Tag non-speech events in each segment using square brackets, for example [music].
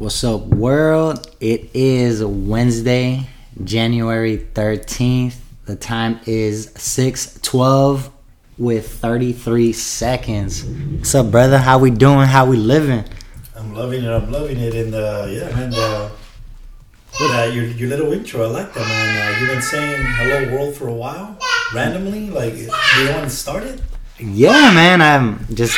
What's up, world? It is Wednesday, January 13th. The time is 6:12 with 33 seconds. What's up, brother? How we doing? How we living? I'm loving it. I'm loving it. And uh, yeah, man. Uh, what uh, your your little intro? I like that, man. Uh, you've been saying "Hello World" for a while, randomly. Like, you want to start it? Yeah, man. I'm just.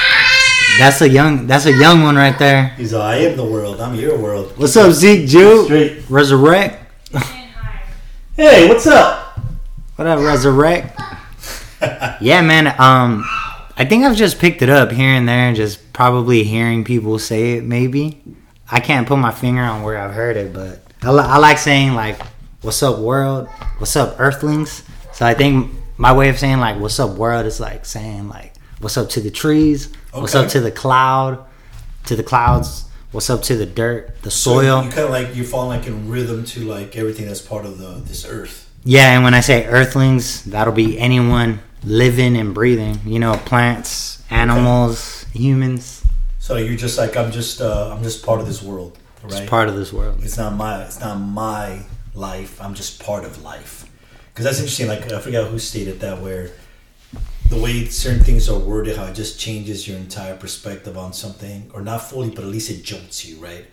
That's a young. That's a young one right there. He's like, I am the world. I'm your world. What's up, Zeke? Jew? Straight. Resurrect. Hey, what's up? What up, Resurrect? [laughs] yeah, man. Um, I think I've just picked it up here and there, just probably hearing people say it. Maybe I can't put my finger on where I've heard it, but I, li- I like saying like, "What's up, world? What's up, Earthlings?" So I think my way of saying like, "What's up, world?" is like saying like, "What's up to the trees? What's up to the cloud? To the clouds? What's up to the dirt, the soil? So soil?" you kind of like you fall like in rhythm to like everything that's part of the this earth. Yeah, and when I say earthlings, that'll be anyone living and breathing. You know, plants, animals, humans. So you're just like I'm just uh, I'm just part of this world, right? It's part of this world. It's not my it's not my life. I'm just part of life. Because that's interesting. Like I forget who stated that, where the way certain things are worded, how it just changes your entire perspective on something, or not fully, but at least it jolts you, right?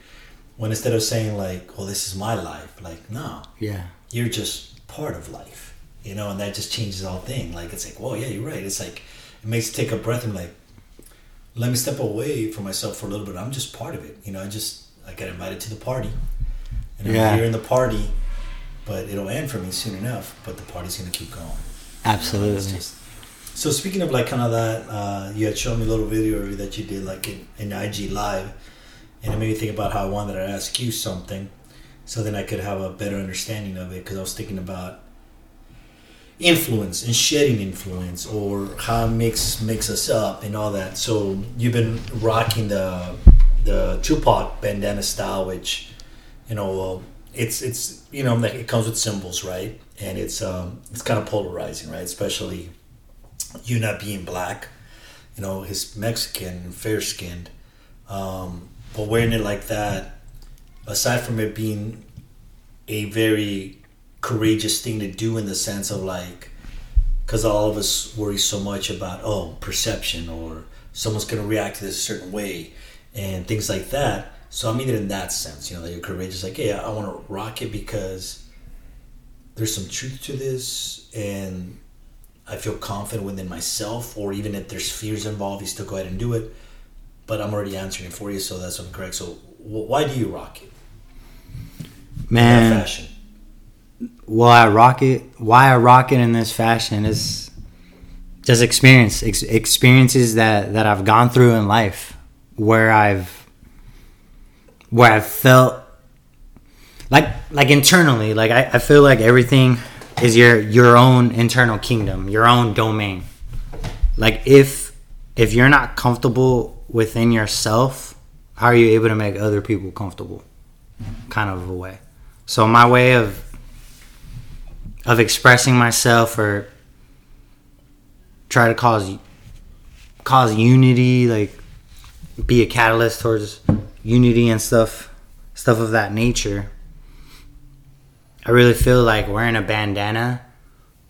When instead of saying like, "Well, this is my life," like, no, Yeah. you're just part of life, you know, and that just changes the whole thing. Like it's like, whoa, yeah, you're right. It's like it makes you take a breath and like, let me step away from myself for a little bit. I'm just part of it, you know. I just I got invited to the party, and I'm here in the party, but it'll end for me soon enough. But the party's gonna keep going. Absolutely. just- so speaking of like kind of that, uh, you had shown me a little video that you did like in, in IG live, and it made me think about how I wanted to ask you something, so then I could have a better understanding of it. Because I was thinking about influence and shedding influence, or how it makes us up and all that. So you've been rocking the the Tupac bandana style, which you know it's it's you know it comes with symbols, right? And it's um it's kind of polarizing, right? Especially you not being black, you know, he's Mexican, fair skinned, um, but wearing it like that, aside from it being a very courageous thing to do in the sense of like, because all of us worry so much about oh perception or someone's gonna react to this a certain way and things like that. So I mean it in that sense, you know, that you're courageous. Like, yeah, I want to rock it because there's some truth to this and I feel confident within myself, or even if there's fears involved, you still go ahead and do it. But I'm already answering it for you, so that's what I'm correct. So, wh- why do you rock it? In that Man, fashion. well, I rock it. Why I rock it in this fashion is just experience, ex- experiences that that I've gone through in life, where I've where I've felt like like internally, like I, I feel like everything is your your own internal kingdom, your own domain. Like if if you're not comfortable within yourself, how are you able to make other people comfortable? Kind of a way. So my way of of expressing myself or try to cause cause unity, like be a catalyst towards unity and stuff stuff of that nature. I really feel like wearing a bandana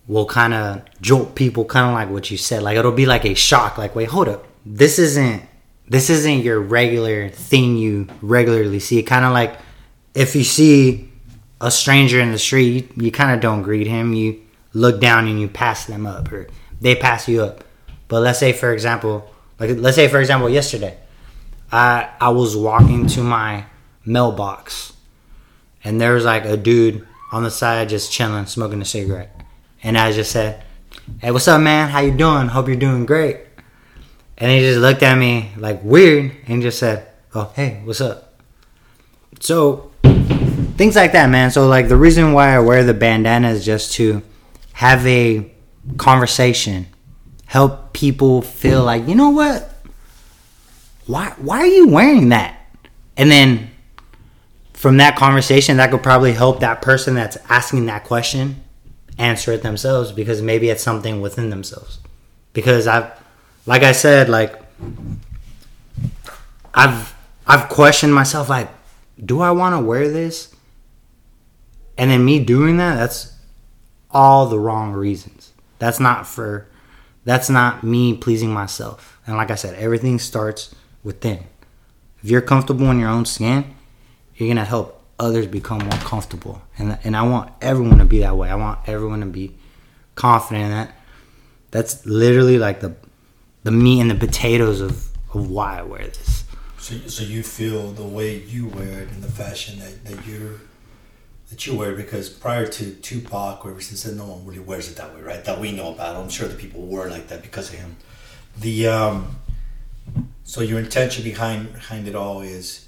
will kind of jolt people kind of like what you said. Like it'll be like a shock like wait hold up. This isn't this isn't your regular thing you regularly see. Kind of like if you see a stranger in the street you, you kind of don't greet him. You look down and you pass them up or they pass you up. But let's say for example like let's say for example yesterday i i was walking to my mailbox and there was like a dude on the side just chilling smoking a cigarette. And i just said hey what's up man? How you doing? Hope you're doing great. And he just looked at me like weird and just said oh hey what's up? So things like that man. So like the reason why i wear the bandana is just to have a conversation help people feel like you know what? Why why are you wearing that? And then from that conversation that could probably help that person that's asking that question answer it themselves because maybe it's something within themselves because i've like i said like i've i've questioned myself like do I want to wear this? And then me doing that, that's all the wrong reasons. That's not for that's not me pleasing myself. And like I said, everything starts within. If you're comfortable in your own skin, you're gonna help others become more comfortable. And and I want everyone to be that way. I want everyone to be confident in that. That's literally like the the meat and the potatoes of, of why I wear this. So, so you feel the way you wear it in the fashion that, that you're that you wear because prior to Tupac or ever since then no one really wears it that way, right? That we know about. I'm sure the people were like that because of him. The um so your intention behind behind it all is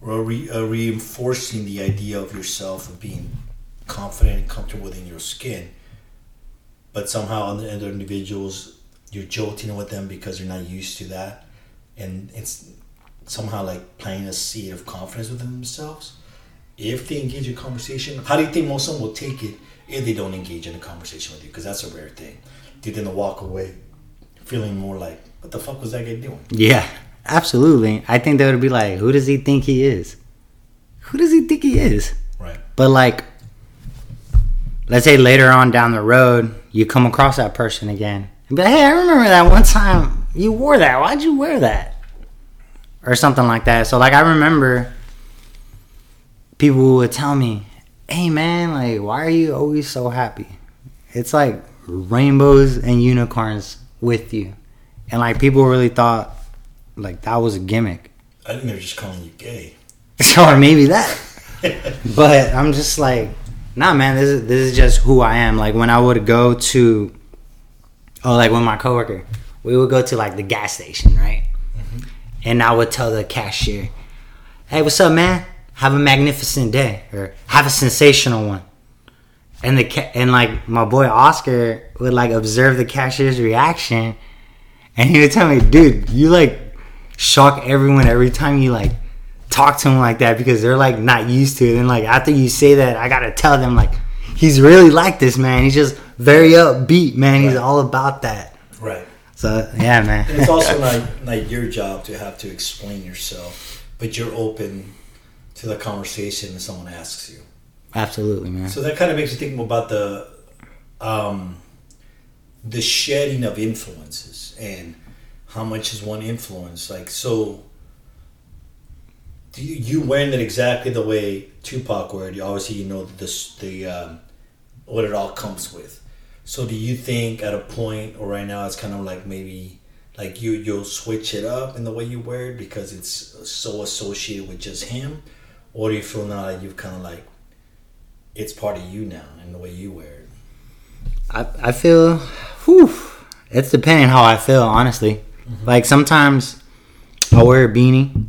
re, uh, reinforcing the idea of yourself of being confident and comfortable within your skin. But somehow other individuals, you're jolting with them because you're not used to that, and it's somehow like planting a seed of confidence within themselves. If they engage in conversation, how do you think most of them will take it if they don't engage in a conversation with you? Because that's a rare thing. They then walk away feeling more like, what the fuck was that guy doing? Yeah, absolutely. I think they would be like, who does he think he is? Who does he think he is? Right. But like, let's say later on down the road, you come across that person again and be like, hey, I remember that one time you wore that. Why'd you wear that? Or something like that. So like, I remember people would tell me, hey man, like, why are you always so happy? It's like rainbows and unicorns with you. And like, people really thought like that was a gimmick. I think they're just calling you gay. [laughs] or maybe that. but I'm just like, nah, man. This is this is just who I am. Like when I would go to, oh, like when my coworker, we would go to like the gas station, right? Mm-hmm. And I would tell the cashier, "Hey, what's up, man? Have a magnificent day, or have a sensational one." And the ca- and like my boy Oscar would like observe the cashier's reaction, and he would tell me, "Dude, you like shock everyone every time you like talk to him like that because they're like not used to it. And like after you say that, I gotta tell them like he's really like this, man. He's just very upbeat, man. He's Right. all about that. Right. So yeah, man. And it's also [laughs] like like your job to have to explain yourself, but you're open to the conversation when someone asks you. absolutely, man. So that kind of makes you think about the um, the shedding of influences and how much is one influence. Like so, do you, you wearing it exactly the way Tupac wore it? You obviously, you know this the um, what it all comes with. So do you think at a point or right now it's kind of like maybe like you you'll switch it up in the way you wear it because it's so associated with just him, or do you feel now that you've kind of like it's part of you now in the way you wear it? I I feel, whew, it's depending how I feel, honestly. Like sometimes I'll wear a beanie,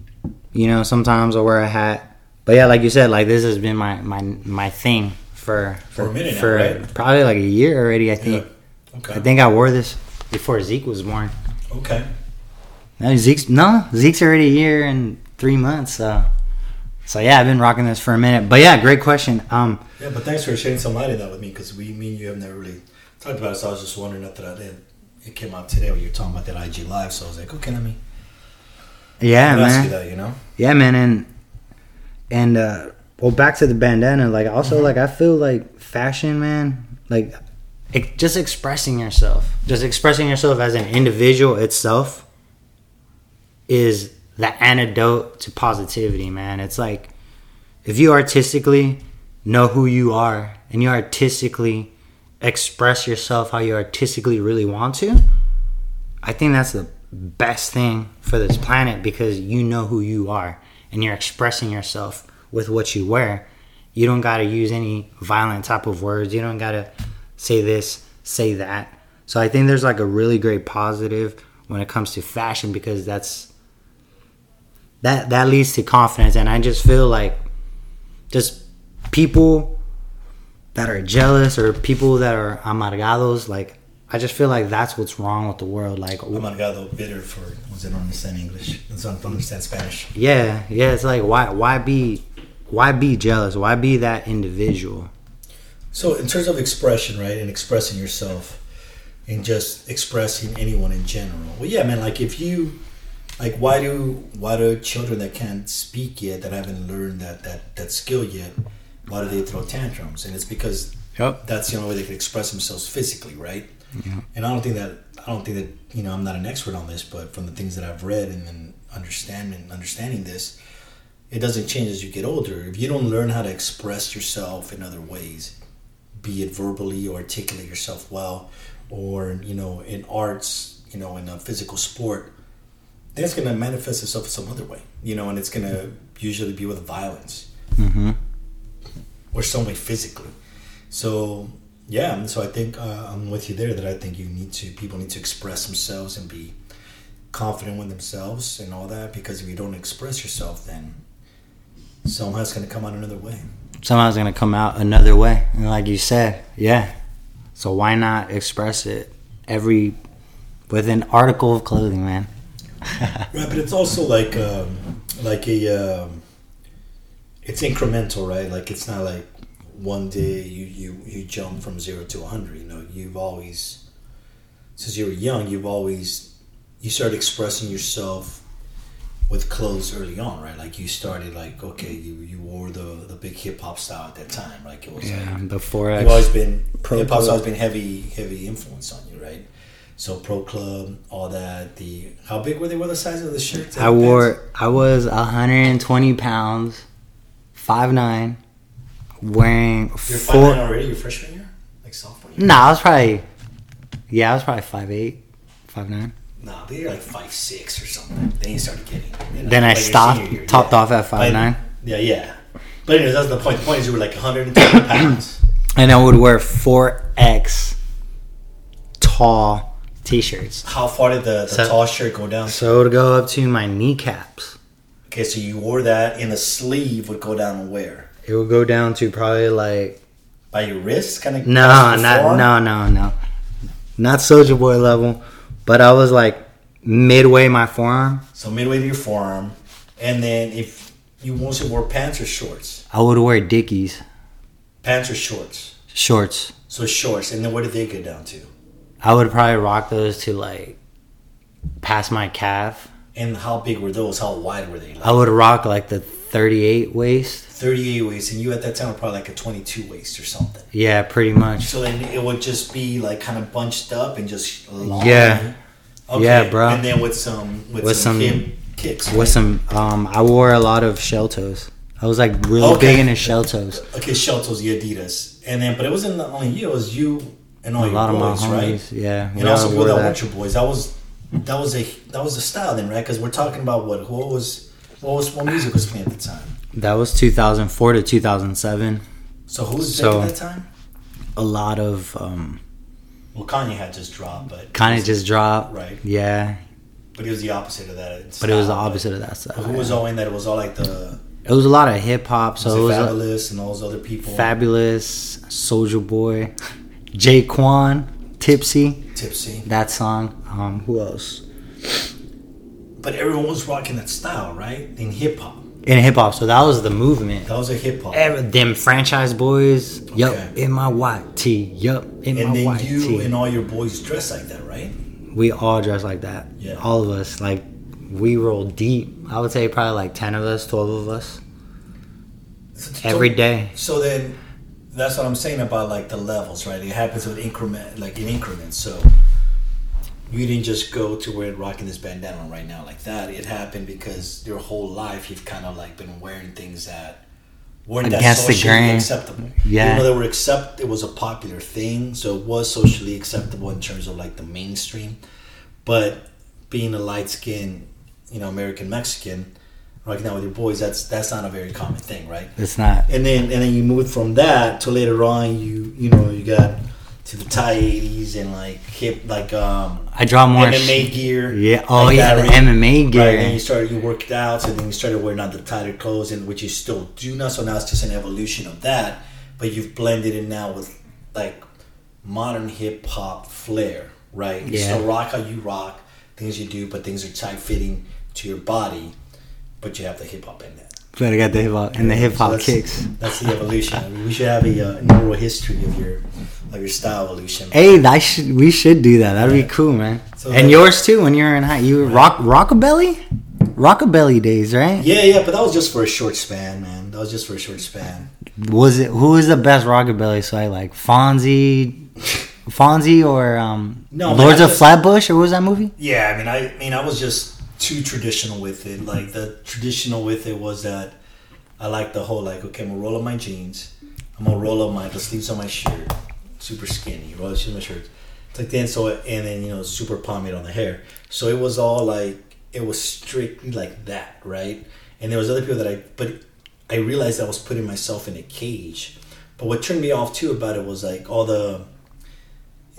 you know. Sometimes I'll wear a hat. But yeah, like you said, like this has been my my my thing for For a minute now, right? probably like a year already. I think. Okay. I think I wore this before Zeke was born. Okay. No, Zeke's no Zeke's already a year and three months. So, so yeah, I've been rocking this for a minute. But yeah, great question. Um, Yeah, but thanks for shedding some light on that with me because we, me and you have never really talked about it. So I was just wondering after that it, it came out today when you were talking about that IG live. So I was like, okay, let me yeah, let me ask man. you that. You know. Yeah, man, and and uh well, back to the bandana. Like, also, like I feel like fashion, man. Like, it, just expressing yourself, just expressing yourself as an individual itself, is the antidote to positivity, man. It's like if you artistically know who you are and you artistically express yourself how you artistically really want to, I think that's the best thing for this planet because you know who you are and you're expressing yourself with what you wear. You don't got to use any violent type of words. You don't got to say this, say that. So I think there's like a really great positive when it comes to fashion because that's that that leads to confidence and I just feel like just people that are jealous or people that are amargados like I just feel like that's what's wrong with the world like Amargado, bitter for was it understand English? Does not understand Spanish. Yeah, yeah. It's like why why be why be jealous? Why be that individual? So in terms of expression, right, and expressing yourself, and just expressing anyone in general. Well, yeah, man. Like if you like why do why do children that can't speak yet that haven't learned that that that skill yet why do they throw tantrums and it's because Yep. that's the only way they can express themselves physically right Yeah. and i don't think that i don't think that you know i'm not an expert on this but from the things that i've read and then understanding understanding this it doesn't change as you get older if you don't learn how to express yourself in other ways be it verbally or articulate yourself well or you know in arts you know in a physical sport then it's going to manifest itself in some other way you know and it's going to usually be with violence Mm-hmm. Or some way physically so yeah so i think uh, i'm with you there that i think you need to people need to express themselves and be confident with themselves and all that because if you don't express yourself then somehow it's going to come out another way Somehow it's gonna come out another way, and like you said, yeah. So why not express it every with an article of clothing, man? [laughs] Right, but it's also like um, like a um, it's incremental, right? Like it's not like one day you you you jump from zero to hundred. You know, you've always since you were young, you've always you started expressing yourself with clothes early on, right? Like you started like okay, you you wore the the big hip hop style at that time, like it was yeah, like the four You've always been hip hop's Club. always been heavy, heavy influence on you, right? So pro club, all that. The how big were they? What the size of the shirts? I wore. I was 120 pounds, five nine, wearing You're four. five nine already. Your freshman year, like sophomore year. Nah, I was probably. Yeah, I was probably five eight, five nine. Nah, they were like five six or something. Then you started getting. you know, Then I like your stopped, year, topped yeah. off at five But- nine, Yeah, yeah. But anyways, that's the point. The point is you were like 120 [coughs] pounds. and I would wear four X tall T-shirts. How far did the, the So- tall shirt go down? So it would go up to my kneecaps. Okay, so you wore that, and the sleeve would go down to where? It would go down to probably like By your wrist, kind of. no, not no, no, no, not Soulja Boy level, but I was like midway my forearm. So midway to your forearm, and then if you mostly wore pants or shorts, I would wear Dickies pants or shorts, shorts. so shorts, and then where did they get down to? I would probably rock those to like past my calf. And how big were those? How wide were they? Like I would rock like the 38 waist. 38 waist, and you at that time were probably like a 22 waist or something. Yeah, pretty much. So then it would just be like kind of bunched up and just long. Yeah. Yeah, bro. And then with some with, With some, some- kicks. With right? some, um, I wore a lot of shell toes. I was like really Okay. big into shell toes. okay, shell toes, the Adidas, and then but it wasn't only you; it was you and all A your lot of my boys, right? yeah. And also with that that. your boys. That was that was a that was the style then, right? Because we're talking about what what was what was what music was playing at the time. That was 2004 to 2007. So who was So- at that time? A lot of um, Well, Kanye had just dropped, but Kanye just dropped. right. Yeah, But it was the opposite of that. in but it was the style, opposite of that stuff. Who was all in that? It was all like the It was a lot of hip hop. So it was Fabolous and all those other people. Fabolous, Soulja Boy, J-Kwon, Tipsy. Tipsy. That song. Um, who else? But everyone was rocking that style, right? In hip hop. In hip hop. So that was the movement. That was a hip hop. Them Franchize Boyz. Yup, in my white tee. Yup, in and my then white you tee. and all your boys dress like that, right? we all dress like that. Yeah. All of us. Like we roll deep. I would say probably like ten of us, twelve of us. So- Every day. So then, that's what I'm saying about like the levels, right? It happens with increment, like in increments. So you didn't just go to where rocking this bandana right now like that. It happened because your whole life you've kind of like been wearing things that weren't Against that socially acceptable. Yeah. Even though they were accept, it was a popular thing, so it was socially acceptable in terms of like the mainstream. But being a light skinned, you know, American Mexican, rocking out with your boys, that's that's not a very common thing, right? It's not. and then and then you moved from that to later on you you know you got to the tie 80s and like hip like um I draw more. MMA sh- gear yeah. Oh like yeah, that, the right? MMA gear. right and you started you worked out so then you started wearing out the tighter clothes and which you still do now so now it's just an evolution of that but you've blended it now with like modern hip hop flair right you Yeah. still rock how you rock things you do but things are tight fitting to your body but you have the hip hop in that But I got the hip hop and the hip hop So that's- kicks. That's the evolution. I [laughs] mean, we should have a uh, neural history of your of your style evolution. Hey, that should we should do that. That'd Yeah. be cool, man. So and yours too. When you were in high, you were rock rockabilly, rockabilly days, right? Yeah, yeah, but that was just for a short span, man. That was just for a short span. Was it who was the best rockabilly? So I like Fonzie, [laughs] Fonzie or um, No, man, Lords I of just- Flatbush, or what was that movie? Yeah, I mean, I, I mean, I was just too traditional with it. Like the traditional with it was that I like the whole like, okay, I'm gonna roll up my jeans, I'm gonna roll up my the sleeves on my shirt, super skinny, roll up sleeves of my shirt. It's like then so and then you know super pomade on the hair. So it was all like it was strictly like that, right? And there was other people that I but I realized I was putting myself in a cage. But what turned me off too about it was like all the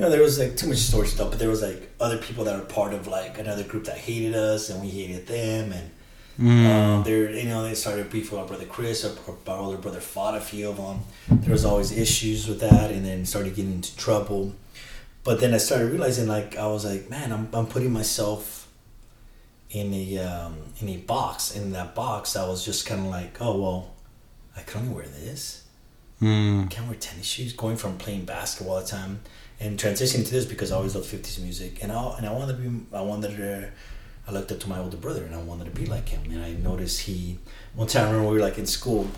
you know, there was like too much story stuff, but there was like other people that were part of like another group that hated us and we hated them, and Mm. um, they're you know they started beef with our brother Chris. Our, our older brother fought a few of them. There was always issues with that, and then started getting into trouble. But then I started realizing like I was like, man, I'm I'm putting myself in a um, in a box. In that box, I was just kind of like, oh well, I can only wear this. Mm. can't wear tennis shoes. Going from playing basketball all the time and transitioning to this because I always loved fifties music, and I and I wanted to be. I wanted to. I looked up to my older brother, and I wanted to be like him. And I noticed he. One time, I remember we were like in school,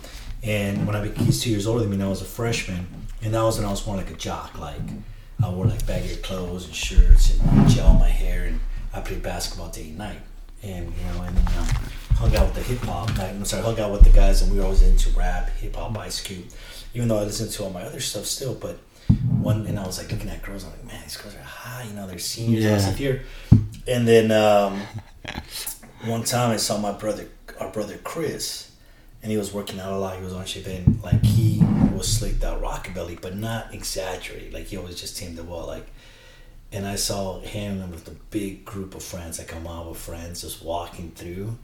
and when I became, two years older than me, and I was a freshman, and that was when I was more like a jock. Like I wore like baggy clothes and shirts and gel my hair, and I played basketball day and night. And you know, and you um, know, hung out with the hip hop. I'm sorry, hung out with the guys, and we were always into rap, hip hop, Ice Cube. Even though I listened to all my other stuff still, but one and I was like looking at girls. I'm like, man, these girls are high. You know, they're seniors. Yeah. here. And then um, one time I saw my brother, our brother Chris, and he was working out a lot. He was on shape, and like he was slicked out rockabilly, but not exaggerated. Like he always just teamed the well, like. And I saw him with a big group of friends, like a mob of friends, just walking through,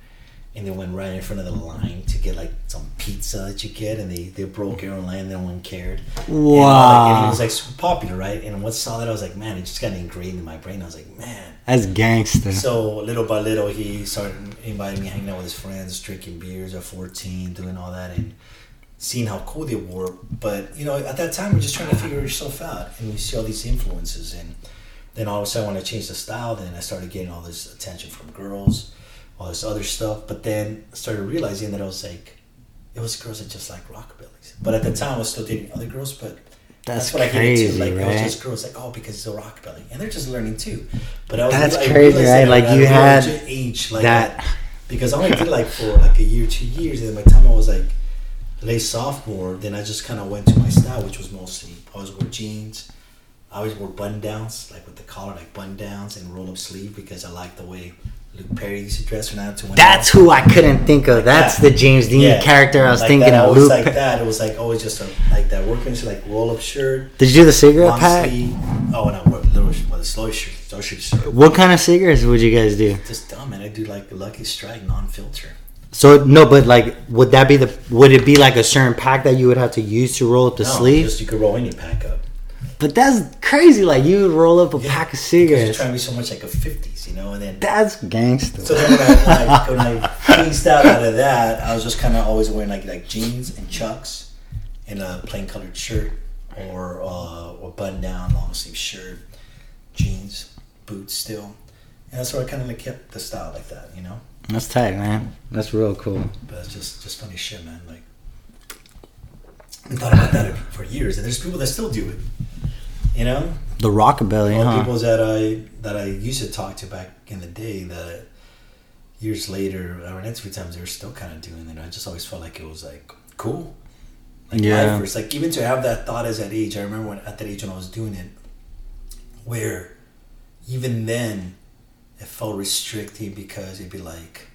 and they went right in front of the line to get like some pizza that you get, and they, they broke your own line, no one cared. And, uh, like, and he was like super popular, right? And once I saw that, I was like, man, it just got ingrained in my brain. I was like, man. that's gangster. So little by little, he started inviting me hanging out with his friends, drinking beers at 14, doing all that, and seeing how cool they were. But you know, at that time, you're just trying to figure yourself out, and you see all these influences, and then all of a sudden, when I changed the style, then I started getting all this attention from girls, all this other stuff. But then I started realizing that I was like, it was girls that just like rockabillys. But at the time, I was still dating other girls, but That's, that's, what I get crazy, into. Like, it was just girls like, oh, because it's a rockabilly, and they're just learning too. But I was, That's I crazy, right? Like, you had age like that- that. because I only did like for like a year, two years, and then by the time I was like late sophomore, then I just kind of went to my style, which was mostly I always wore jeans. I always wore button downs, like with the collar, like button downs and roll up sleeve because I like the way Luke Perry used to dress from now to when That's who I couldn't think of. That's that. the James Dean Yeah. character I was like thinking that, of. Luke. like that. It was like always just a like that working like roll up shirt, Did you do the cigarette pack? sleeve. Oh, and I wore little with a slow shirt, slow shirt. shirt. What kind of cigarettes would you guys do? Just dumb, man. I do like Lucky Strike non-filter. So no, but like, would that be the? Would it be like a certain pack that you would have to use to roll up the no, sleeve? Just you could roll any pack up. But that's crazy. Like you would roll up a Yeah, pack of cigarettes. trying to be so much like a fifties, you know, and then That's gangster. so then when I I, when I phased out out of that, I was just kind of always wearing like like jeans and chucks, and a plain colored shirt or uh, or button down long sleeve shirt, jeans, boots still, and that's where I kind of like kept the style like that, you know. That's tight, man. That's real cool. But it's just just funny shit, man. Like I thought about that for years, and there's people that still do it, you know. The rockabilly, all huh? people that I that I used to talk to back in the day that years later into a few times they were still kind of doing it. I just always felt like it was like cool. Like Yeah. it's like even to have that thought as that age. I remember when at that age when I was doing it, where even then it felt restricting because it'd be like,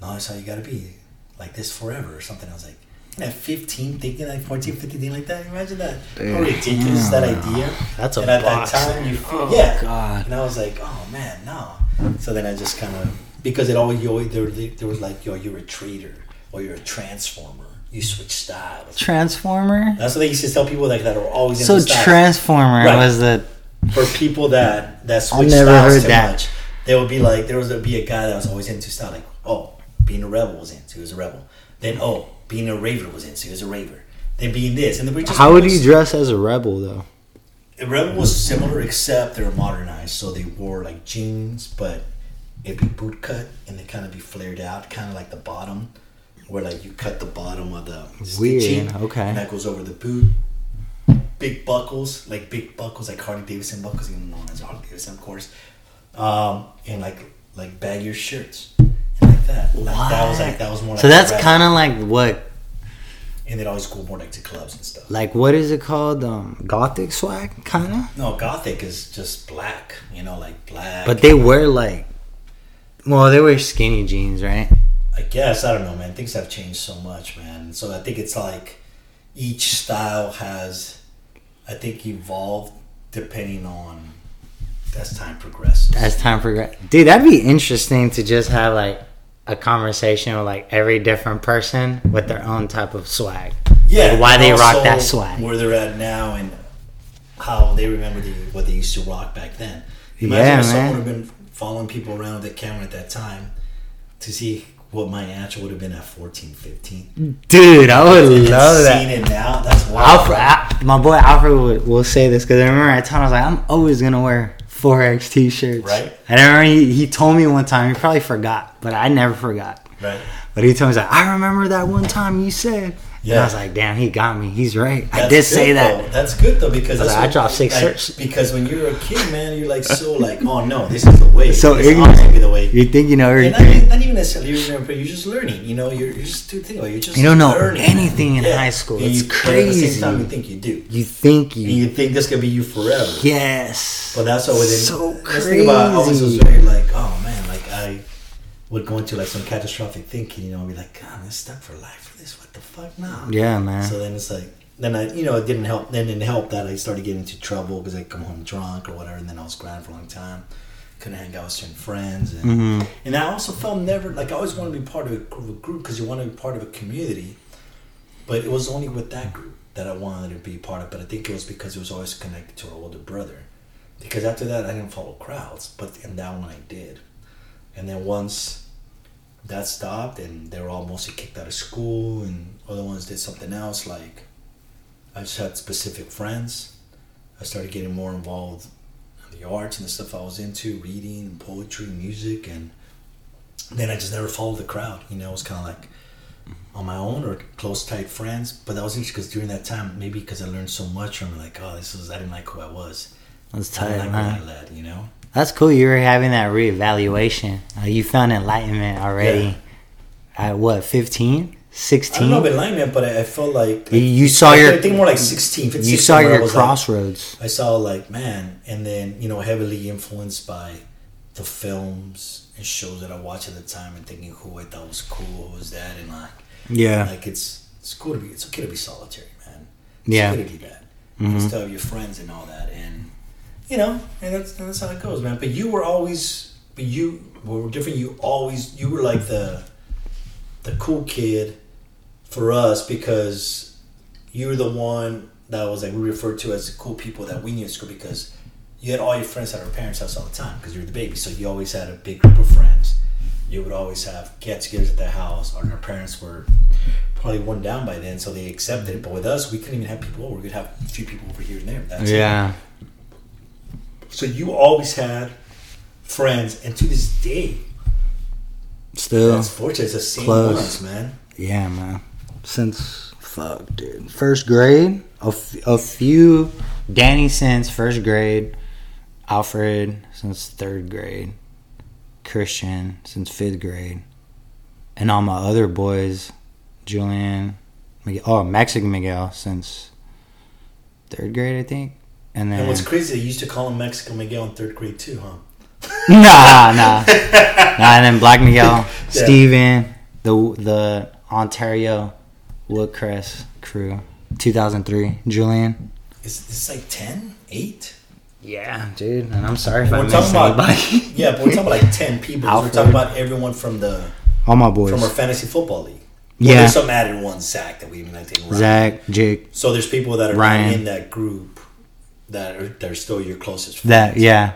no, that's how you gotta be, like this forever or something. I was like. And At 15, thinking like 14, 15, thinking like that. Imagine that. How ridiculous is that idea? That's a and at box. that time, you feel, Oh, yeah. God. And I was like, oh man, no. So then I just kind of because it always you always there, there was like yo you're a trader or you're a transformer. You switch styles. Transformer. That's what they used to tell people like that are always So into. Transformer Right. was the. for people that that switch I've never styles heard too that. much. There would be like there was would be a guy that was always into style like oh being a rebel was into, he was a rebel. Then oh, being a raver was in, so he was a raver. Then being this, and we just How would you dress as a rebel though? A rebel was similar, except they were modernized, so they wore like jeans, but it'd be boot cut and they kind of be flared out, kind of like the bottom, where like you cut the bottom of the Weird, stitching, okay. and that goes over the boot. Big buckles, like big buckles, like Harley Davidson buckles, even known as Harley Davidson, of course, um, and like like baggier shirts, like that. Like, that was like that was more. Like So that's kind of like what, and they'd always go more like to clubs and stuff. like what is it called? Um, gothic swag, kind of. No, gothic is just black, you know, like black. But they wear like, well, they wear skinny jeans, right? I guess I don't know, man. Things have changed so much, man. So I think it's like each style has, I think, evolved depending on as time progresses. As time progresses, dude, that'd be interesting to just have like a conversation with like every different person with their own type of swag. yeah, Like, why they rock that swag. where they're at now, and how they remember the, what they used to rock back then. Imagine Yeah, if someone would have been following people around with the camera at that time to see what my answer would have been at 14, 15. Dude, I would And love seeing that. it now, that's wild. Alfred, I, my boy Alfred would, will say this because I remember I told him I was like, I'm always gonna wear 4X t-shirts. Right. And I remember he, he told me one time. He probably forgot, but I never forgot. right? But he told me like, I remember that one time you said. Yeah. Yeah. I was like, damn, he got me. He's right. I did say that. though. That's good though because I I dropped six like. Because when you're a kid, man, you're like so [laughs] like, oh no, this is the way. So this has to be the way. You think you know And not, everything. not even necessarily you're, but you're just learning. You know, you're, you're just dude, think about you're just You don't know learning. anything in high school. And It's you, but At the same time, you think you do, You think and you. you think this could be you forever. Yes. But that's what within. So Let's think about. I always was very like, oh man, like I would go into like some catastrophic thinking. You know, be like, God, I'm stuck for life for this. What the fuck now? Yeah, man. So then it's like, then I, you know, it didn't help. Then it didn't help that I started getting into trouble because I come home drunk or whatever, and then I was grinding for a long time. Couldn't hang out with certain friends, and hmm and I also felt never like I always wanted to be part of a, of a group because you want to be part of a community, but it was only with that group that I wanted to be part of. But I think it was because it was always connected to our older brother. Because after that, I didn't follow crowds, but in that one I did. And then once that stopped, and they were all mostly kicked out of school, and other ones did something else. Like I just had specific friends. I started getting more involved in the arts and the stuff I was into, reading, and poetry, music, and then I just never followed the crowd. You know, it was kind of like on my own or close, tight friends. But that was interesting because during that time, maybe because I learned so much from like, oh, this is I didn't like who I was. That's I tight, didn't like where I led. You know. That's cool. You were having that reevaluation. Uh, you found enlightenment already. At what, 15? 16? I don't know about alignment, but I, I felt like You- you saw I your- think more like 16, 15, you 16, saw I your like- crossroads. I saw like man, and then you know heavily influenced by the films and shows that I watched at the time, and thinking who I thought was cool, who was that, and like yeah. like it's it's cool to be it's okay to be solitary, man. It's Yeah. okay to do that. Mhm. And still have your friends and all that, and you know, and that's that's how it goes, man. But you were always, but you were different. You always you were like the the cool kid for us because you were the one that was like we referred to as the cool people that we knew in school because you had all your friends at our parents' house all the time because you were the baby. So you always had a big group of friends. You would always have get-togethers at the house. Our, our parents were probably one down by then, so they accepted it. But with us, we couldn't even have people over. We could have a few people over here and there. That's it. So you always had friends, and to this day, Still. that's fortunate. It's the same close. ones, man. Yeah, man. Since fuck, dude, first grade, a, f- a few. Danny since first grade, Alfred since third grade, Christian since fifth grade, and all my other boys, Julian, Miguel, oh Mexican Miguel since third grade, I think, and then And what's crazy, they used to call him Mexico Miguel in third grade too, huh? [laughs] nah, nah, [laughs] nah. And then Black Miguel, Steven, the the Ontario Woodcrest crew, 2003. Julian. Is this like 10, 8? Yeah, dude. And I'm sorry if We're missed talking about anybody. [laughs] yeah, but we're talking about like ten people. 'cause We're talking about everyone from the All my boys. from our fantasy football league. Well, Yeah. there's some added ones, Zach, that we even like to Ryan. Zach, Jake, So there's people that are Ryan. in that group that are that are still your closest friends. that yeah,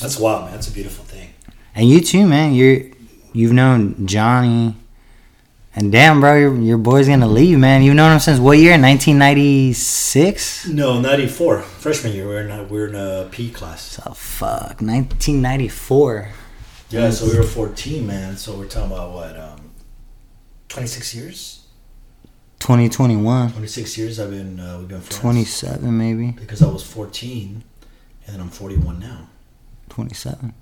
That's wild, man. That's a beautiful thing. and you too, man. You're you've known Johnny And damn, bro, your, your boy's gonna leave, man. You've known him since what year? 1996. No, ninety four. Freshman year, we're in a, we're in a P class. So fuck, 1994. Yeah, so we were fourteen, man. So we're talking about what, um, twenty six years. 2021. Twenty six years. I've been uh, we've been friends. 27 maybe. because I was fourteen, and then I'm forty one now. 27.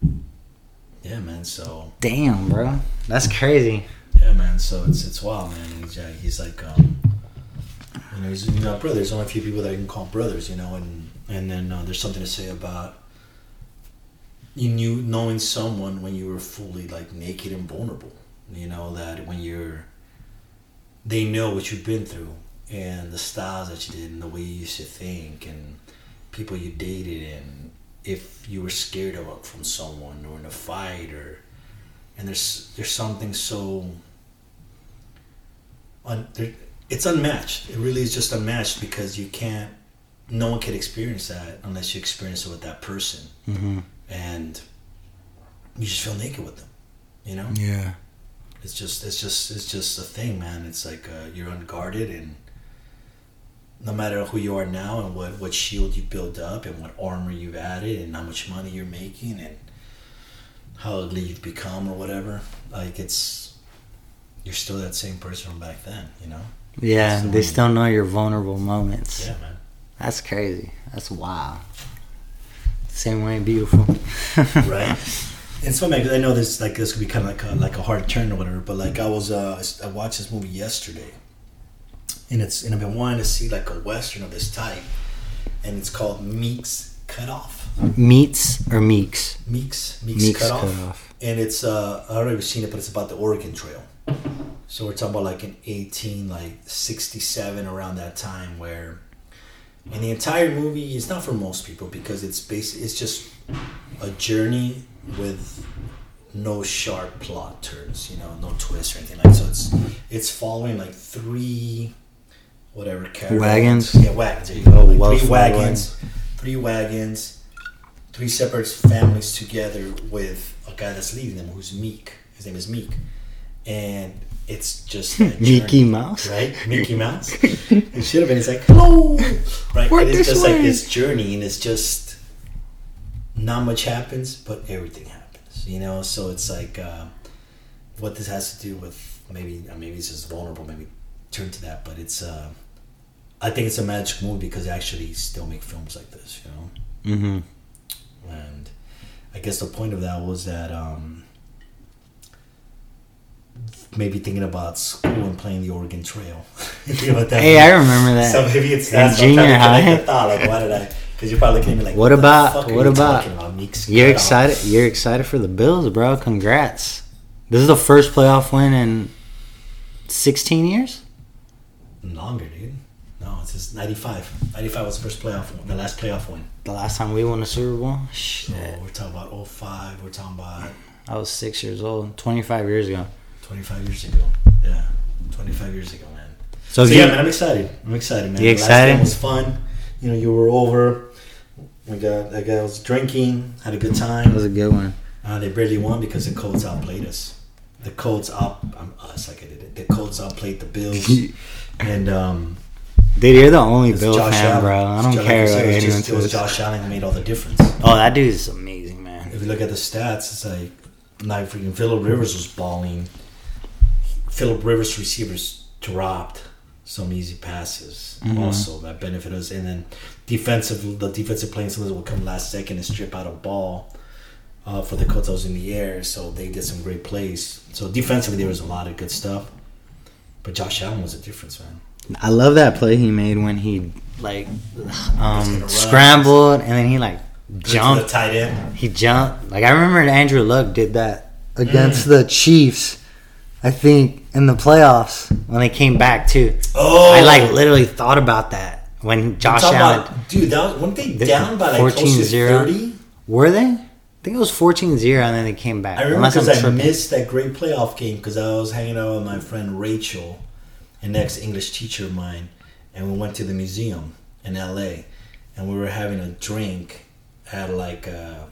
Yeah, man. So Damn, bro. That's crazy. yeah, man. So it's it's wild, man. He's, uh, he's like, um, you know, he's you know, brother. There's only a few people that I can call brothers, you know, and and then uh, there's something to say about you knew knowing someone when you were fully like naked and vulnerable. You know that when you're, they know what you've been through and the styles that you did and the way you used to think and people you dated and if you were scared of from someone or in a fight or and there's there's something so un, there, it's unmatched it really is just unmatched because you can't no one can experience that unless you experience it with that person Mm-hmm. and you just feel naked with them you know Yeah. It's just it's just it's just a thing man it's like uh, you're unguarded and no matter who you are now and what what shield you build up and what armor you've added and how much money you're making and how ugly you've become or whatever like it's you're still that same person from back then you know Yeah, So- they still know your vulnerable moments. yeah man That's crazy. That's wild. Same way, beautiful. [laughs] right it's funny because I know this like this could be kind of like a, like a hard turn or whatever but like I was uh I watched this movie yesterday and it's and I've been wanting to see like a western of this type and it's called Meek's Cut Off Meats or Meeks? Meek's Meek's, Meeks Cut, cut Off. and it's uh I already seen it but it's about the Oregon Trail so we're talking about like in 18 like 67 around that time where and the entire movie is not for most people because it's basic it's just a journey with no sharp plot turns you know no twists or anything like so it's it's following like three whatever caravans. Wagons? yeah wagons there you go. Oh, like well three wagons three wagons three separate families together with a guy that's leading them who's meek. His name is meek. And it's just [laughs] Mickey Mouse? right? Mickey mouse? [laughs] It should have been it's like [laughs] hello! Right Work and it's just like this journey and it's just not much happens but everything happens you know so it's like uh, what this has to do with maybe uh, maybe it's just vulnerable maybe turn to that but it's uh, i think it's a magic movie because they actually still make films like this you know Mm-hmm. and I guess the point of that was that um, maybe thinking about school and playing the Oregon Trail. [laughs] Think about that. Hey, I remember that. So maybe it's that's what I'm trying junior high. thought. Like, why did I? Because you're probably looking at me like, What the about- are what you about- Meeks You're cut off? excited. You're excited for the Bills, bro. Congrats. This is the first playoff win in 16 years. Longer, dude. No, it's just 95. 95 was the first playoff one, the last playoff win. The last time we won a Super Bowl. So Shit. we're talking about 05. We're talking about I was six years old. 25 years ago. 25 years ago. Yeah, 25 years ago, man. So, So you, yeah, man, I'm excited. I'm excited, man. You excited? Last game was fun. You know, you were over. We got that guy was drinking, had a good time. that was a good one. Uh, they barely won because the Colts outplayed us. The Colts out um, us like I did it. The Colts outplayed the Bills, [laughs] and um, Dude, you're the only Bill fan, Allen. bro. I don't Josh- care what it was, anyone just, it was. Josh Allen who made all the difference. Oh, that dude is amazing, man. If you look at the stats, it's like like freaking Philip Rivers was balling. Philip Rivers receivers dropped some easy passes Mhm. also that benefit us, and then defensive the defensive playing sometimes will come last second and strip out a ball uh, for the was in the air, so they did some great plays. So defensively there was a lot of good stuff, but Josh Allen was a difference, man. I love that play he made when he like um, scrambled and then he like jumped. tight end. He jumped. Like I remember Andrew Luck did that Mm. against the Chiefs. I think in the playoffs when they came back too. Oh, I like literally thought about that when Josh Allen about- dude, that was, weren't they down by like close to 14-0? thirty? were they? I think it was 14-0 and then they came back. I remember because I tripping. missed that great playoff game because I was hanging out with my friend Rachel, an ex English teacher of mine, and we went to the museum in LA, and we were having a drink at like uh,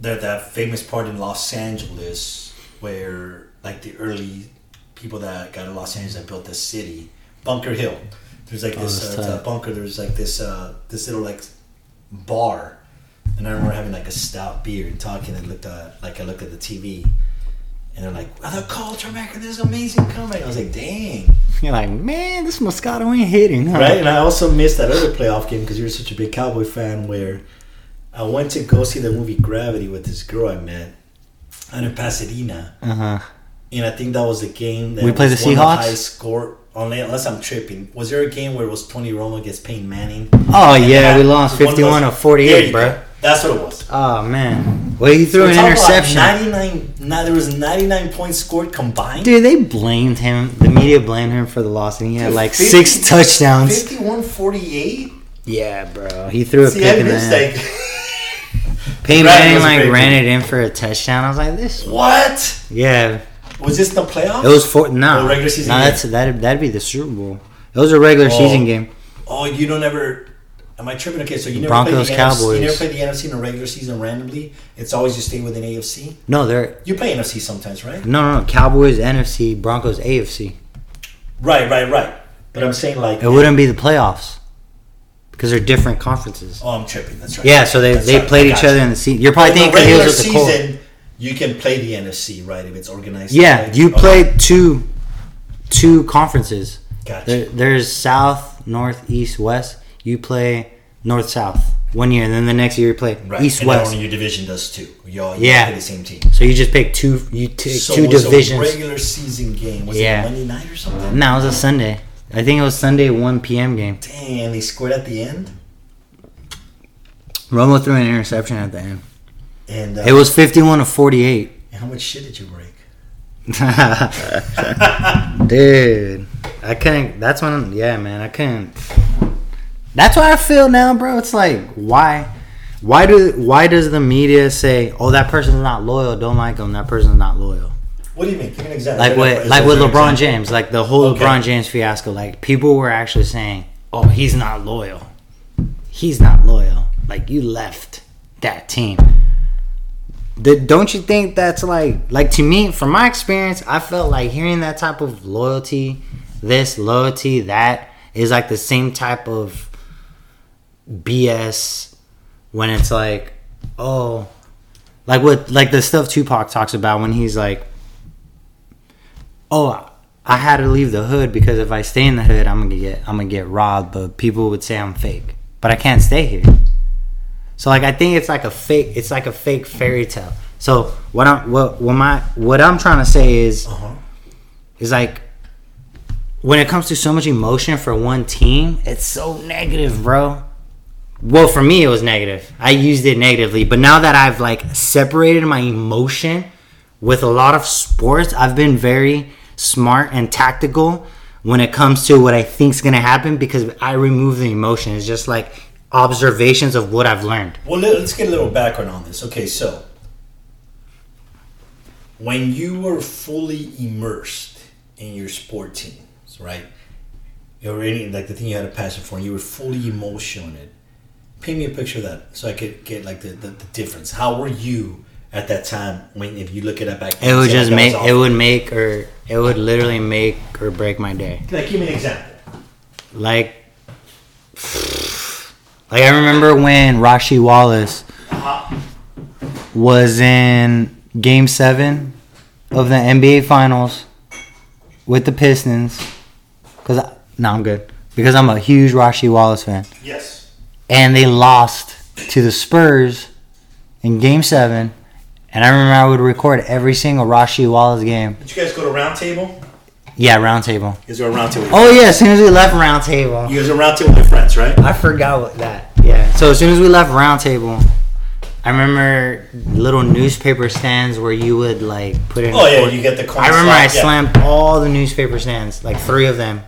that that famous part in Los Angeles where like the early people that got in Los Angeles that built this city, Bunker Hill. There's like Oh, this uh, bunker. There's like this uh, this little like bar, and I remember having like a stout beer and talking. And looked at like I looked at the TV, and they're like, "Oh, the culture maker, this is amazing coming." I was like, "Dang!" [laughs] You're like, man, this Moscato ain't hitting, huh? Right, and I also missed that other playoff game because you're such a big Cowboy fan. Where I went to go see the movie Gravity with this girl I met out in Pasadena, Uh huh. And I think that was the game that We played was the Seahawks? high score. Unless I'm tripping. Was there a game where it was Tony Romo against Peyton Manning? Oh yeah, we lost was one of fifty-one those- of forty-eight, bro. That's what it was. Oh man, well he threw We're an interception. 99. Now there was 99 points scored combined. Dude, they blamed him. The media blamed him for the loss, and he had Dude, like 50 six touchdowns. 51 48. Yeah, bro. He threw a See, pick in there. like. Peyton Manning like ran it in for a touchdown. I was like, this. What? Yeah, Was this the playoffs? it was for no. The regular season No, game. that's that. That'd be the Super Bowl. It was a regular Oh. season game. Oh, you don't ever. Am I tripping? Okay, so you never Broncos, play the NFC, you never play the NFC in a regular season randomly. It's always you stay within AFC. No, they're You play NFC sometimes, right? no, no, no. Cowboys NFC, Broncos AFC. Right, right, right. But I'm saying like. It wouldn't be the playoffs because they're different conferences. Oh, I'm tripping. That's right. Yeah, so they, That's they right. played each got other in the season. You're probably thinking he regular was with the season, you can play the NFC, right? If it's organized. Yeah, you Okay. two two conferences. Gotcha. There, there's South, North, East, West. You play North, South one year, and then the next year you play Right. East, and West. your division does too. Y'all, you Yeah. play the same team. So you just pick two. You take So two divisions. A regular season game. Was Yeah. it Monday night or something? no, it was a Sunday. I think it was Sunday 1 p.m. game. Dang, they scored at the end. Romo threw an interception at the end. And uh, It was 51 to 48. How much shit did you break? [laughs] Dude, I couldn't. That's when, yeah, man, I couldn't. That's why I feel now, bro. It's like, why, why do, why does the media say, oh, that person's not loyal, don't like him, that person's not loyal? What do you mean? Give me an example. Like what? like with LeBron example? James, like the whole Okay. LeBron James fiasco. Like people were actually saying, oh, he's not loyal. He's not loyal. Like you left that team. Don't you think that's like like to me from my experience i felt like hearing that type of loyalty this loyalty that is like the same type of bs when it's like oh like what like the stuff tupac talks about when he's like oh i had to leave the hood because if i stay in the hood i'm gonna get i'm gonna get robbed but people would say i'm fake. But i can't stay here so like I think it's like a fake it's like a fake fairy tale. So what I'm what what my what I'm trying to say is Uh-huh. is like when it comes to so much emotion for one team, it's so negative, bro. Well, for me it was negative. I used it negatively, but now that I've like separated my emotion with a lot of sports, I've been very smart and tactical when it comes to what I think's going to happen because I remove the emotion. It's just like observations of what I've learned. Well, let- let's get a little background on this. Okay, so when you were fully immersed in your sport teams, right? You already like the thing you had a passion for, and you were fully emotional in it. Paint me a picture of that, so I could get like the, the, the difference. How were you at that time when, if you look at it back? It would just make it would make or it would literally make or break my day. Like, give me an example. Like, like I remember when Rasheed Wallace was in Game Seven of the NBA Finals with the Pistons. Cause I, no, I'm good because I'm a huge Rasheed Wallace fan, Yes. and they lost to the Spurs in Game Seven. And I remember I would record every single Rasheed Wallace game. Did you guys go to round table? Yeah, round table. You guys go to round table. Oh yeah, as soon as we left round table. You guys are round table with your friends, right? I forgot what that. Yeah. So as soon as we left round table, I remember little newspaper stands where you would like put in. Oh yeah, you get the. coin I remember I yeah. slammed all the newspaper stands, like three of them.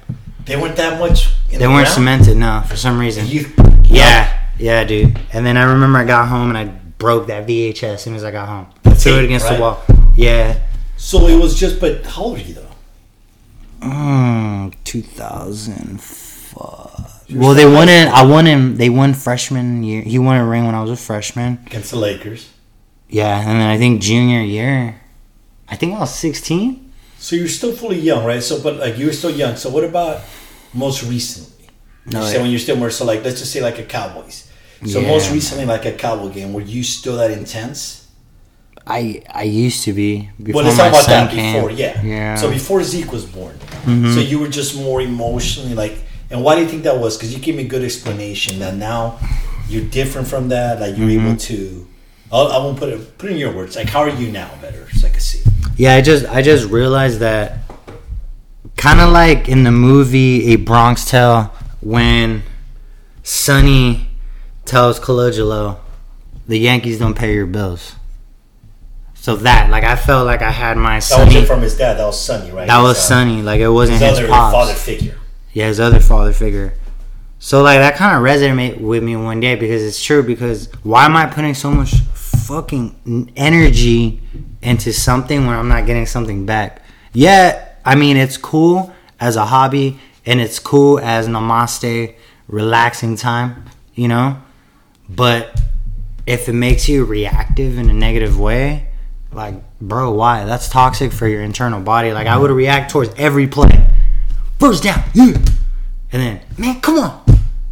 They weren't that much. In They the weren't ground? cemented, no, for some reason. You, Yeah, yeah, dude. And then I remember I got home and I broke that VHS as soon as I got home. Threw it against right? the wall. Yeah. So it was just. But how old are you though? Mm, 2005. Well, they won it. I won him. They won freshman year. He won a ring when I was a freshman. Against the Lakers. Yeah, and then I think junior year, I think I was 16. So you're still fully young, right? So, but like you were still young. So, what about most recently? No, you yeah. say when you're still more so like let's just say like a Cowboys. So Yeah. most recently, like a Cowboy game, were you still that intense? I I used to be before well, let's my talk about son that came. before, yeah. Yeah. So before Zeke was born, Mhm. so you were just more emotionally like. And why do you think that was? Because you gave me a good explanation that now you're different from that. Like you're Mm-hmm. able to. I'll, I won't put it. Put it in your words. Like how are you now? Better, so I can see. Yeah, I just I just realized that kind of like in the movie A Bronx Tale when Sonny tells Calogero the Yankees don't pay your bills. So that like I felt like I had my That Sonny wasn't from his dad. That was Sonny, right? that was uh, Sonny like it wasn't His his, father figure. Yeah, his other father figure. So like that kind of resonated with me one day because it's true. Because why am I putting so much fucking energy into something when I'm not getting something back? Yeah, I mean it's cool as a hobby and it's cool as namaste, relaxing time, you know. But if it makes you reactive in a negative way, like bro, why? That's toxic for your internal body. Like I would react towards every play first down, yeah. And then, man, come on.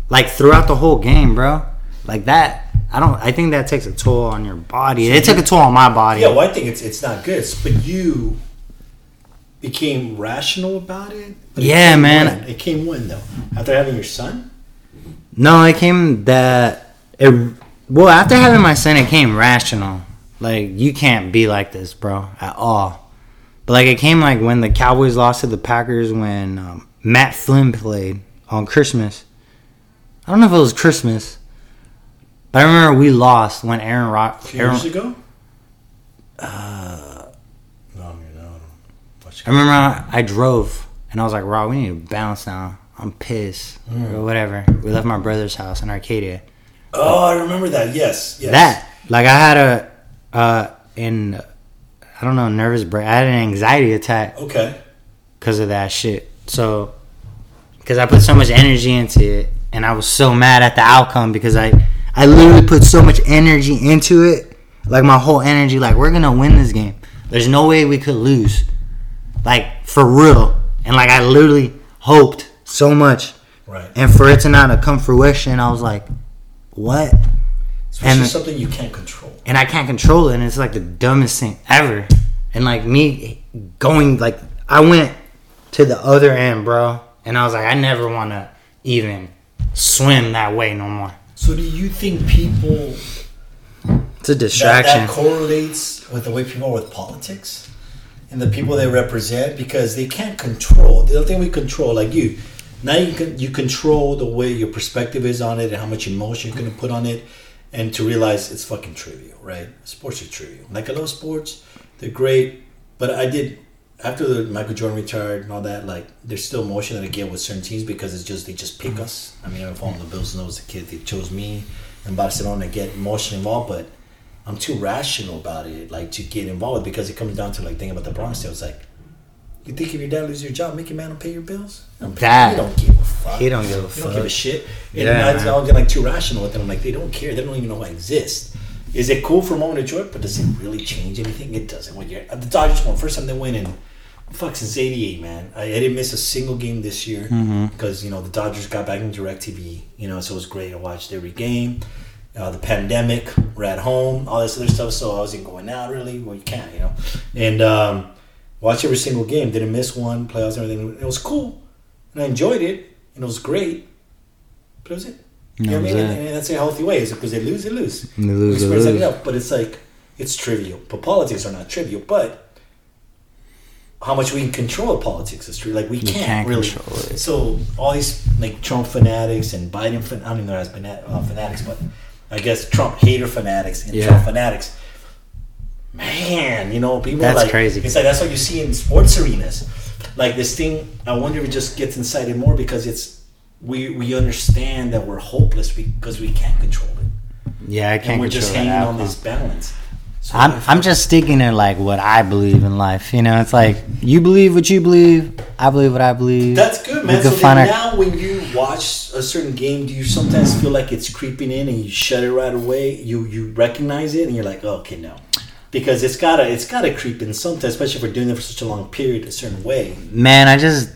Like throughout the whole game, bro. Like that, I don't. I think that takes a toll on your body. It took a toll on my body. Yeah, well, I think it's it's not good. But you became rational about it. It Yeah, came man. when? It came when though? After having your son? No, it came that. It, well, after having my son, it came rational. Like you can't be like this, bro, at all. But like it came like when the Cowboys lost to the Packers when um, Matt Flynn played on Christmas. I don't know if it was Christmas, but I remember we lost when Aaron Rock. Aaron, years ago? Uh, no, you know. I remember I, I drove and I was like, Rob, we need to bounce now. I'm pissed or whatever. We left my brother's house in Arcadia. Oh, I remember that. Yes, yes. That like I had a uh in I don't know nervous break. I had an anxiety attack Okay. because of that shit. So because I put so much energy into it and I was so mad at the outcome because I I literally put so much energy into it. Like my whole energy, like we're gonna win this game. There's no way we could lose. Like for real. And like I literally hoped so much. Right. And for it to not come fruition, I was like, what? Especially and- something you can't control. And I can't control it, and it's like the dumbest thing ever. And like me going, like I went to the other end, bro, and I was like, I never want to even swim that way no more. So do you think people It's a that, distraction. that correlates with the way people are with politics and the people they represent because they can't control the other thing we control like you now you can you control the way your perspective is on it and how much emotion you're going to put on it and to realize it's fucking trivial right sports are trivial like i love sports they're great but i did after the michael jordan retired and all that like there's still emotion that i get with certain teams because it's just they just pick mm-hmm. us i mean i'm following the bills and was a kid they chose me and barcelona to get emotion involved but I'm too rational about it, like to get involved because it comes down to like thinking about the Bronx Tale. was like, you think if your dad loses your job, make your man pay your bills? I'm- That- he don't give a fuck. he don't give a fuck. He don't give a shit. And Yeah, I, man. I'll like too rational with them. I'm like, they don't care. They don't even know I exist. Is it cool for a moment of joy? But does it really change anything? It doesn't. When you're the Dodgers won first time they win in fuck since '88, man. I, I didn't miss a single game this year Mm-hmm. because you know the Dodgers got back in Directv. You know, so it was great. I watched every game. Uh, the pandemic, we're at home, all this other stuff. So I wasn't going out really. Well, you can't, you know. And um, watched every single game. Didn't miss one. Playoffs, and everything. It was cool, and I enjoyed it, and it was great. But was it. You know what I mean? And, and that's a healthy way. Is because they lose, they lose. They lose, they lose. enough, But it's like it's trivial. But politics are not trivial. But how much we can control politics is true. Like we can't, can't really. control it. So all these like Trump fanatics and Biden fan- I don't even know as fana- uh, fanatics, but I guess Trump hater fanatics and Yeah. Trump fanatics. Man, you know people. are That's like, crazy. It's like that's what you see in sports arenas. Like this thing, I wonder if it just gets incited more because it's we we understand that we're hopeless because we can't control it, yeah, I can't control and we're just hanging on this balance. So I'm I'm just sticking to like what I believe in life. You know, it's like you believe what you believe. I believe what I believe. That's good, man. So could then find our- now, when you watch a certain game, do you sometimes feel like it's creeping in, and you shut it right away? You you recognize it, and you're like, oh, okay, no. because it's gotta it's gotta creep in sometimes, especially if we're doing it for such a long period, a certain way. Man, I just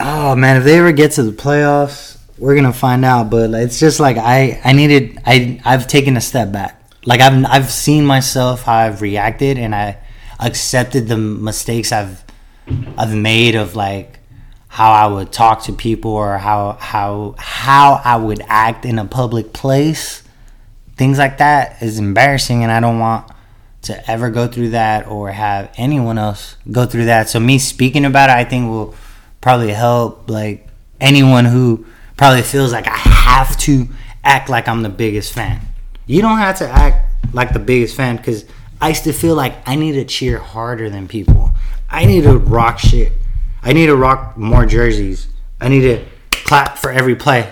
oh man, if they ever get to the playoffs, we're gonna find out. But it's just like I I needed I I've taken a step back. Like I've I've seen myself how I've reacted and I accepted the mistakes I've I've made of like how I would talk to people or how how how I would act in a public place. Things like that is embarrassing and I don't want to ever go through that or have anyone else go through that. So me speaking about it I think will probably help like anyone who probably feels like I have to act like I'm the biggest fan. You don't have to act like the biggest fan because I used to feel like I need to cheer harder than people. I need to rock shit. I need to rock more jerseys. I need to clap for every play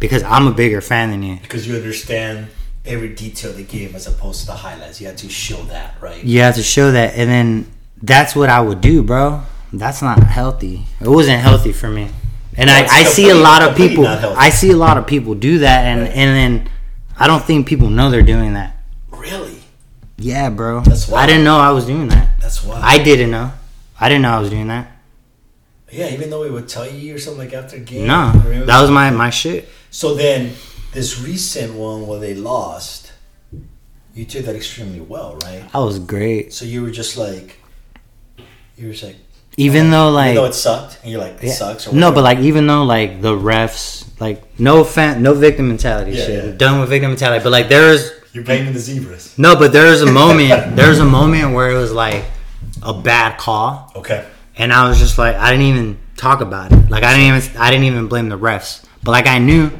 because I'm a bigger fan than you. Because you understand every detail of the game as opposed to the highlights. You have to show that, right? You have to show that, and then that's what I would do, bro. That's not healthy. It wasn't healthy for me. And No, I, I see a lot of people. I see a lot of people do that, and Right. and then I don't think people know they're doing that. Really? Yeah, bro. That's why I didn't know I was doing that. That's why. I didn't know. I didn't know I was doing that. yeah, even though we would tell you or something like after game. No, that was my my shit. So then, this recent one where they lost, you took that extremely well, right? I was great. So you were just like, you were just like, Even though like even though it sucked, and you're like, it Yeah. sucks. Or no, but like even though like the refs like no fan no victim mentality Yeah, shit. yeah. Done with victim mentality. But like there is you're blaming the zebras. no, but there's a moment [laughs] there's a moment where it was like a bad call, Okay. and I was just like I didn't even talk about it. Like I didn't even I didn't even blame the refs. But like I knew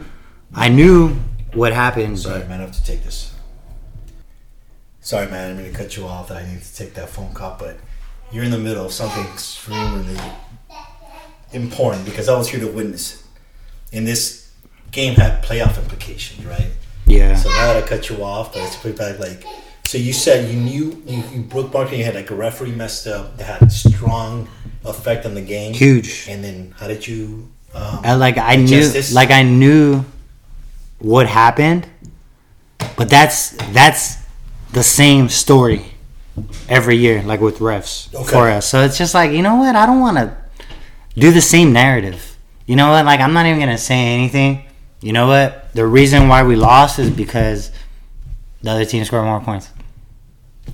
I knew what happened. Sorry, But man. I have to take this. Sorry, man. I didn't mean to cut you off. That I need to take that phone call, but you're in the middle of something extremely important because I was here to witness it. And this game had playoff implications, right? yeah, So now that I cut you off, but let's put back like. So you said you knew you, you Brooke Barkley had like a referee messed up that had a strong effect on the game. huge. And then how did you? Um, I, like I knew, Justice? like I knew what happened, but that's that's the same story every year, like with refs Okay. for us. So it's just like you know what? I don't want to do the same narrative. You know what? Like I'm not even gonna say anything. You know what? The reason why we lost is because the other team scored more points.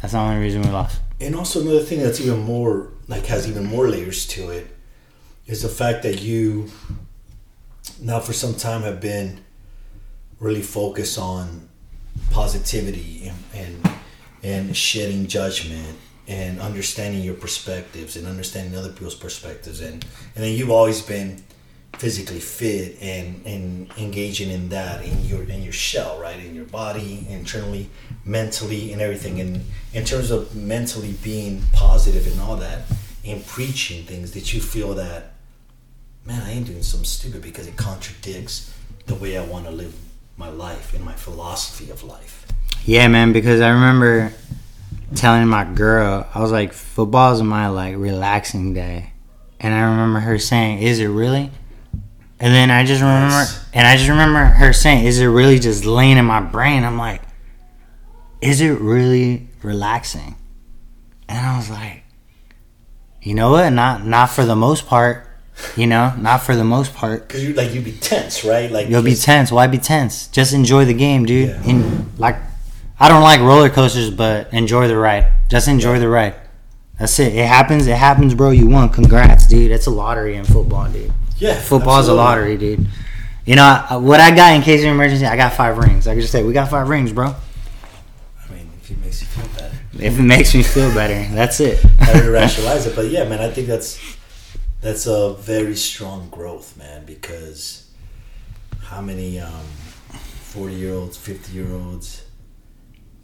That's the only reason we lost. And also another thing that's even more like has even more layers to it is the fact that you now for some time have been really focused on positivity and and, and shedding judgment and understanding your perspectives and understanding other people's perspectives. And and then you've always been physically fit and and engaging in that in your in your shell right? In your body internally mentally and everything. And in terms of mentally being positive and all that and preaching things did you feel that man i ain't doing something stupid because it contradicts the way i want to live my life and my philosophy of life Yeah, man, because I remember telling my girl, I was like, football is my like relaxing day. And I remember her saying, Is it really? And then I just remember and I just remember her saying, Is it really just laying in my brain? I'm like, Is it really relaxing? And I was like, you know what? Not not for the most part. You know, not for the most part. because you like you'd be tense right like You'll be tense. Why be tense? Just enjoy the game, dude. Yeah. In like, I don't like roller coasters, but enjoy the ride. Just enjoy the ride. That's it. It happens. It happens, bro. You won. Congrats, dude. It's a lottery in football, dude. yeah Football's absolutely. a lottery, dude. You know what I got in case of emergency? I got five rings. I can just say we got five rings, bro. i mean if it makes you feel better If it makes me feel better, that's it. to [laughs] rationalize it. But yeah, man, I think that's that's a very strong growth, man. Because how many um, forty year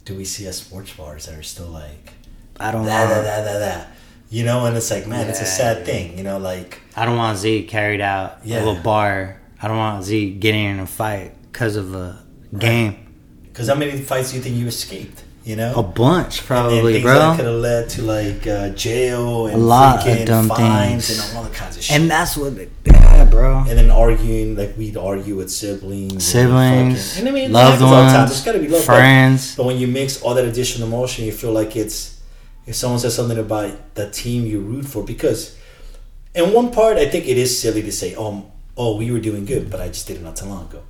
do we see at sports bars that are still like I don't that, that, want. that, that, that? You know, and it's like, man, it's a Yeah. sad thing. You know, like I don't want Z carried out Yeah. of a bar. I don't want Z getting in a fight because of a game. because how many fights do you think you escaped? You know, A bunch, and probably, bro. that could have led to like uh, jail and A lot of dumb fines things. and all the kinds of shit. And that's what, yeah, bro. and then arguing like we'd argue with siblings, and Siblings, fucking- and I mean, loved happens all the time. ones, There's gotta be love, but- friends. But when you mix all that additional emotion, you feel like it's if someone says something about the team you root for, because in one part, I think it is silly to say, "Oh, oh, we were doing good, but I just did it not too long ago."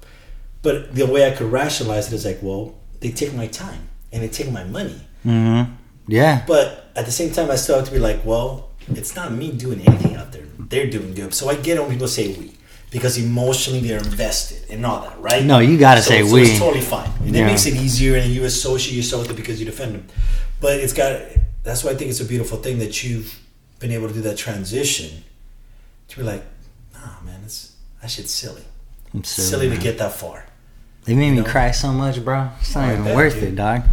But the way I could rationalize it is like, well, they take my time and they take my money, Mm-hmm. Yeah. but at the same time, I still have to be like, well, it's not me doing anything out there; they're doing good. So I get when people say we. Because emotionally they're invested and all that, right? No, you gotta So- say so we. It's totally fine. And Yeah. it makes it easier, and you associate yourself with it because you defend them. But it's got. That's why I think it's a beautiful thing that you've been able to do that transition. To be like, nah, man, it's that shit's silly. I'm silly, silly to get that far. They made me know? cry so much, bro. It's not even worth dude. it, dog.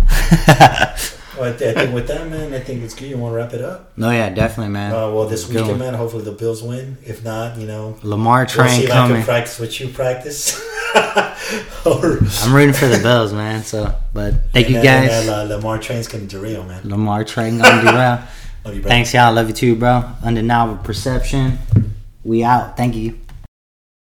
Well, I, th- I think with that, man, I think it's good. You want to wrap it up? no, yeah, definitely, man. Uh, well, this weekend, man, hopefully the Bills win. If not, you know, Lamar we'll train see if I can practice what you practice. [laughs] I'm rooting for the Bills, man. So, but thank and you guys. uh, Lamar train's gonna derail, man. Lamar train gonna do well. [laughs] Love you, bro. Thanks, y'all. Love you too, bro. Undeniable perception. We out. Thank you.